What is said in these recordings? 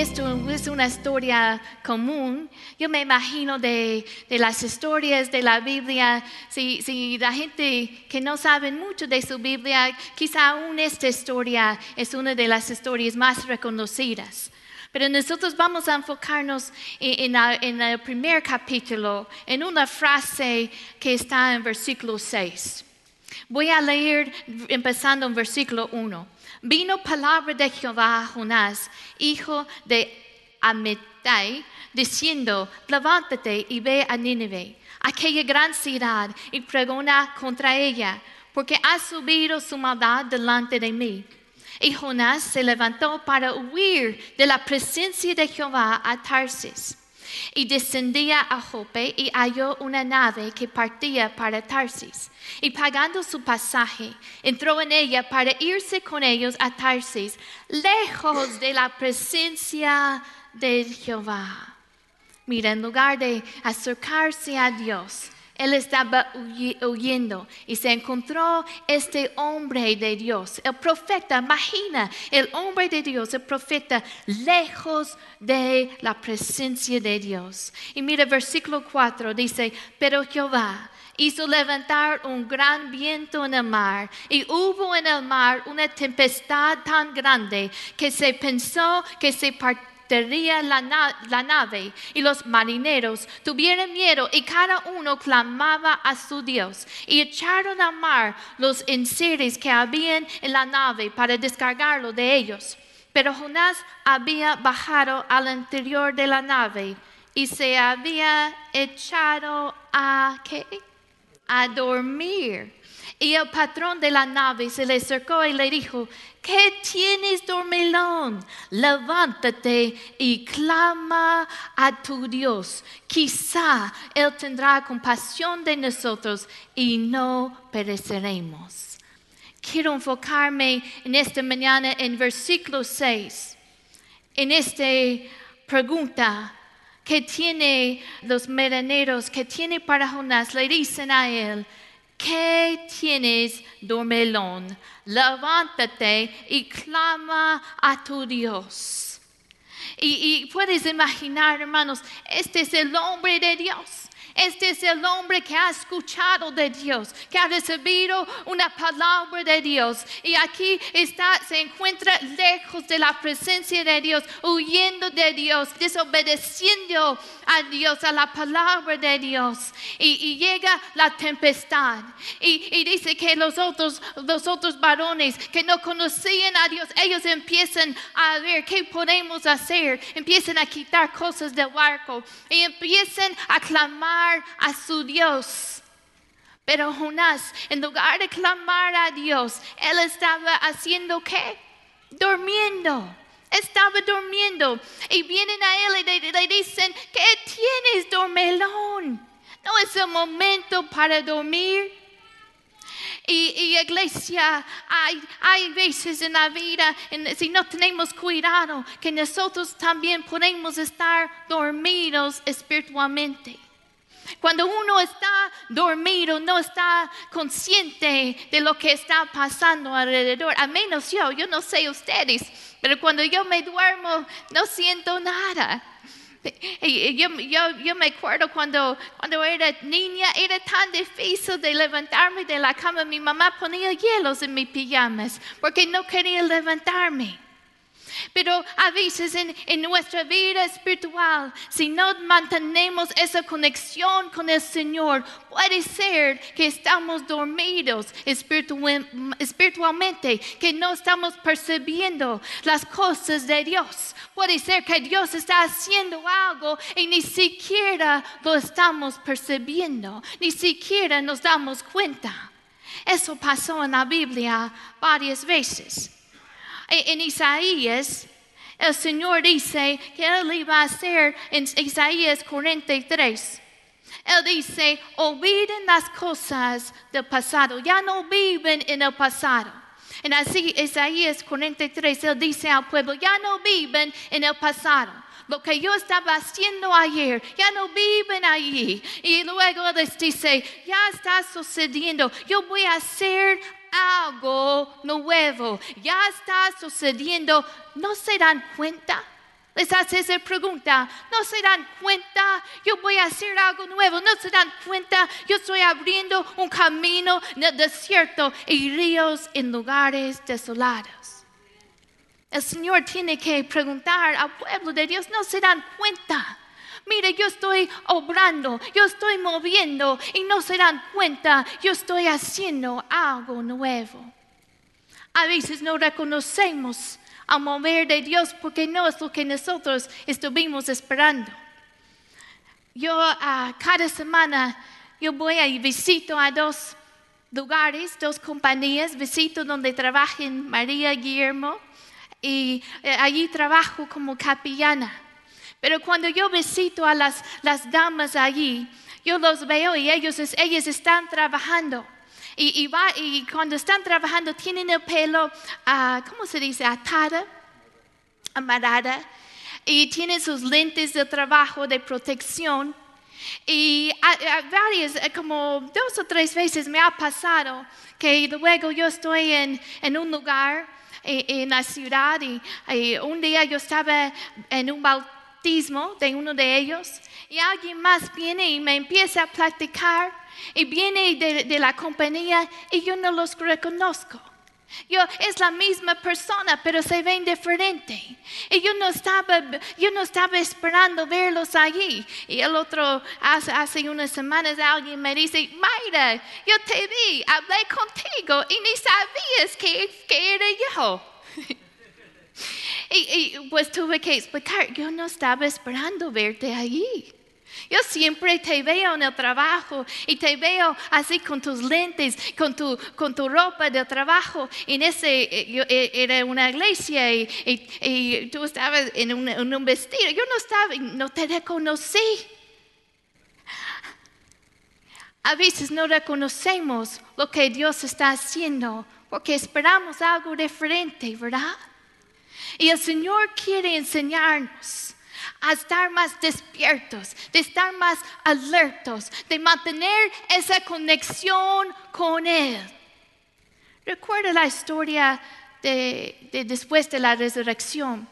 esto es una historia común, yo me imagino de, las historias de la Biblia, si, si, la gente que no sabe mucho de su Biblia, quizá aún esta historia es una de las historias más reconocidas. Pero nosotros vamos a enfocarnos en, en, el primer capítulo, en una frase que está en versículo 6. Voy a leer empezando en versículo 1. Vino palabra de Jehová a Jonás, hijo de Amittai, diciendo, levántate y ve a Nínive, aquella gran ciudad, y pregona contra ella, porque ha subido su maldad delante de mí. Y Jonás se levantó para huir de la presencia de Jehová a Tarsis. Y descendía a Jope y halló una nave que partía para Tarsis. Y pagando su pasaje, entró en ella para irse con ellos a Tarsis, lejos de la presencia de Jehová. Mira, en lugar de acercarse a Dios, él estaba huyendo y se encontró este hombre de Dios, el profeta. Imagina, el hombre de Dios, el profeta, lejos de la presencia de Dios. Y mira, versículo 4 dice, pero Jehová hizo levantar un gran viento en el mar y hubo en el mar una tempestad tan grande que se pensó que se partió la, la nave y los marineros tuvieron miedo y cada uno clamaba a su Dios y echaron a mar los enseres que habían en la nave para descargarlo de ellos. Pero Jonás había bajado al interior de la nave y se había echado a a dormir. Y el patrón de la nave se le acercó y le dijo, ¿qué tienes, dormilón? Levántate y clama a tu Dios. Quizá Él tendrá compasión de nosotros y no pereceremos. Quiero enfocarme en esta mañana en versículo 6, en esta pregunta que tiene los merineros, que tiene para Jonás, le dicen a él, ¿Qué tienes, dormelón? Levántate y clama a tu Dios. Y, y, puedes imaginar, hermanos, este es el hombre de Dios. Este es el hombre que ha escuchado de Dios, que ha recibido una palabra de Dios. Y aquí está, se encuentra lejos de la presencia de Dios, huyendo de Dios, desobedeciendo a Dios, a la palabra de Dios. Y, llega la tempestad. Y, dice que los otros, los otros varones que no conocían a Dios, ellos empiezan a ver qué podemos hacer. Empiezan a quitar cosas del barco y empiezan a clamar a su Dios. Pero Jonás, en lugar de clamar a Dios, él estaba haciendo qué? Durmiendo. Estaba durmiendo. Y vienen a él y le, dicen, ¿qué tienes, dormelón? No es el momento para dormir. Y, iglesia, hay, hay, veces en la vida, si no tenemos cuidado, que nosotros también podemos estar dormidos espiritualmente. Cuando uno está dormido, no está consciente de lo que está pasando alrededor. A menos yo, yo no sé ustedes, pero cuando yo me duermo, no siento nada. Yo, yo, yo, me acuerdo cuando, cuando era niña, era tan difícil de levantarme de la cama. Mi mamá ponía hielos en mis pijamas porque no quería levantarme. Pero a veces en, nuestra vida espiritual, si no mantenemos esa conexión con el Señor, puede ser que estamos dormidos espiritualmente, que no estamos percibiendo las cosas de Dios. Puede ser que Dios está haciendo algo y ni siquiera lo estamos percibiendo, ni siquiera nos damos cuenta. Eso pasó en la Biblia varias veces. En Isaías, el Señor dice que Él iba a hacer en Isaías 43. Él dice, olviden las cosas del pasado, ya no viven en el pasado. En así, Isaías 43, Él dice al pueblo, ya no viven en el pasado. Lo que yo estaba haciendo ayer, ya no viven allí. Y luego les dice, ya está sucediendo. Yo voy a hacer algo nuevo. Ya está sucediendo. ¿No se dan cuenta? les hace esa pregunta, ¿no se dan cuenta? Yo voy a hacer algo nuevo, ¿no se dan cuenta? Yo estoy abriendo un camino en el desierto y ríos en lugares desolados. El Señor tiene que preguntar al pueblo de Dios, ¿no se dan cuenta? Mire, yo estoy obrando, yo estoy moviendo y no se dan cuenta, yo estoy haciendo algo nuevo. A veces no reconocemos al mover de Dios porque no es lo que nosotros estuvimos esperando. Yo ah, cada semana yo voy y visito a dos lugares, dos compañías, visito donde trabajan María Guillermo y eh, allí trabajo como capellana. Pero cuando yo visito a las, las damas allí, yo los veo y ellos, ellas están trabajando. Y, y, va, y, cuando están trabajando tienen el pelo, uh, ¿cómo se dice? Atada, amarrada. Y tienen sus lentes de trabajo, de protección. Y a, a varias, eh, como dos o tres veces me ha pasado que luego yo estoy en, en un lugar en, eh, en la ciudad y, y, un día yo estaba en un balcón de uno de ellos y alguien más viene y me empieza a platicar y viene de, de la compañía y yo no los reconozco. Yo es la misma persona, pero se ven diferente. Y yo no estaba, yo no estaba esperando verlos allí. Y el otro, hace, hace unas semanas, alguien me dice, Mayra, yo te vi, hablé contigo y ni sabías que, que era yo. Y, pues tuve que explicar, yo no estaba esperando verte allí. Yo siempre te veo en el trabajo y te veo así con tus lentes, con tu, con tu ropa de trabajo. En ese, eh, eh, era una iglesia y, tú estabas en un, en un, vestido. Yo no estaba, no te reconocí. A veces no reconocemos lo que Dios está haciendo porque esperamos algo diferente, ¿verdad? Y el Señor quiere enseñarnos a estar más despiertos, de estar más alertos, de mantener esa conexión con Él. Recuerda la historia de, después de la resurrección.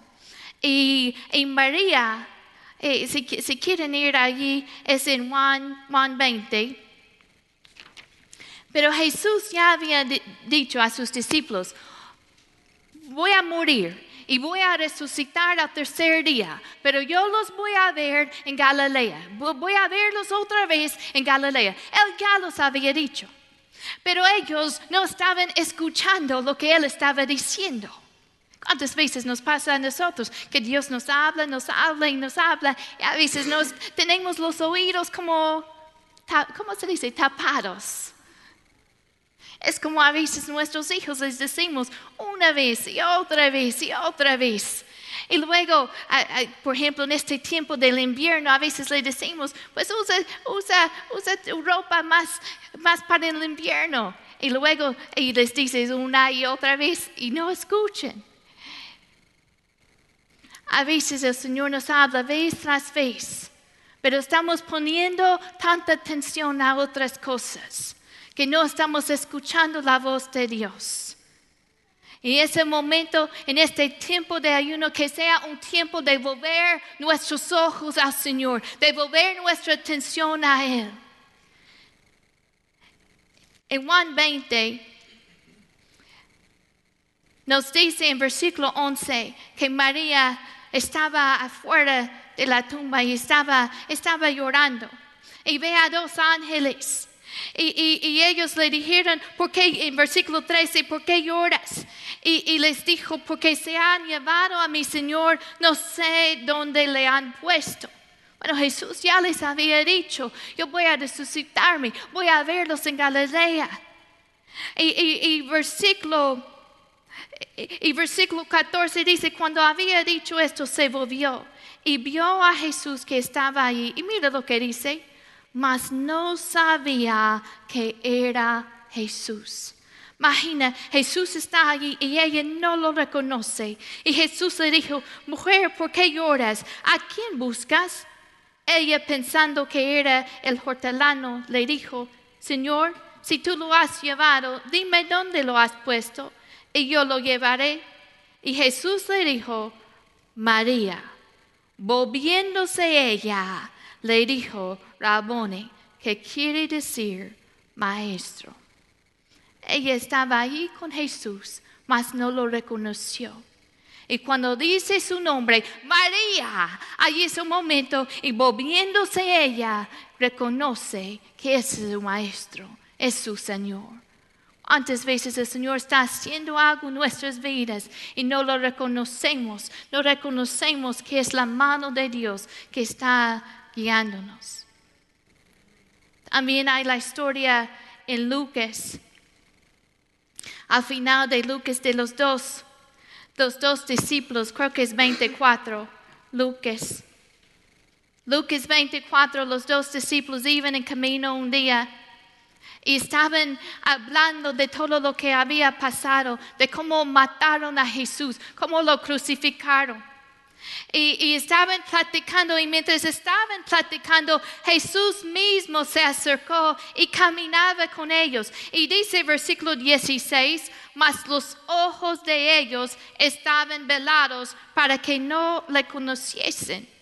Y, María, eh, si, quieren ir allí, es en Juan 20. Pero Jesús ya había dicho a sus discípulos, voy a morir y voy a resucitar al tercer día, pero yo los voy a ver en Galilea. Voy a verlos otra vez en Galilea. Él ya los había dicho, pero ellos no estaban escuchando lo que él estaba diciendo. ¿Cuántas veces nos pasa a nosotros que Dios nos habla, nos habla y nos habla? Y a veces nos tenemos los oídos como, ¿cómo se dice? Tapados. Es como a veces nuestros hijos les decimos una vez y otra vez y otra vez. Y luego, por ejemplo, en este tiempo del invierno, a veces le decimos, pues usa, usa, usa tu ropa más, más para el invierno. Y luego y les dices una y otra vez y no escuchen. A veces el Señor nos habla vez tras vez, pero estamos poniendo tanta atención a otras cosas que no estamos escuchando la voz de Dios. Y ese momento, en este tiempo de ayuno, que sea un tiempo de volver nuestros ojos al Señor, de volver nuestra atención a Él. En Juan 20 nos dice en versículo 11 que María estaba afuera de la tumba y estaba, estaba llorando. Y ve a dos ángeles y, ellos le dijeron, ¿por qué? En versículo 13, ¿por qué lloras? Y, les dijo, porque se han llevado a mi Señor, no sé dónde le han puesto. Bueno, Jesús ya les había dicho, yo voy a resucitarme, voy a verlos en Galilea. Y, versículo, y versículo 14 dice, cuando había dicho esto, se volvió y vio a Jesús que estaba ahí. Y mira lo que dice mas no sabía que era Jesús. Imagina, Jesús está allí y ella no lo reconoce. Y Jesús le dijo, mujer, ¿por qué lloras? ¿A quién buscas? Ella pensando que era el hortelano, le dijo, Señor, si tú lo has llevado, dime dónde lo has puesto y yo lo llevaré. Y Jesús le dijo, María. Volviéndose ella, le dijo, Rabone, que quiere decir maestro. Ella estaba ahí con Jesús, mas no lo reconoció. Y cuando dice su nombre, María, allí es un momento y volviéndose ella, reconoce que es su maestro, es su Señor. Antes veces el Señor está haciendo algo en nuestras vidas y no lo reconocemos, no reconocemos que es la mano de Dios que está guiándonos. También hay la historia en Lucas, al final de Lucas de los dos los dos discípulos, creo que es 24, Lucas. Lucas 24, los dos discípulos iban en camino un día y estaban hablando de todo lo que había pasado, de cómo mataron a Jesús, cómo lo crucificaron. Y, estaban platicando y mientras estaban platicando, Jesús mismo se acercó y caminaba con ellos. Y dice versículo 16, mas los ojos de ellos estaban velados para que no le conociesen.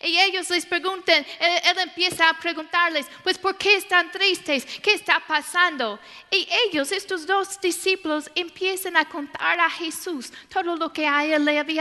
Y ellos les preguntan, él, empieza a preguntarles, pues ¿por qué están tristes? ¿Qué está pasando? Y ellos, estos dos discípulos, empiezan a contar a Jesús todo lo que a él le había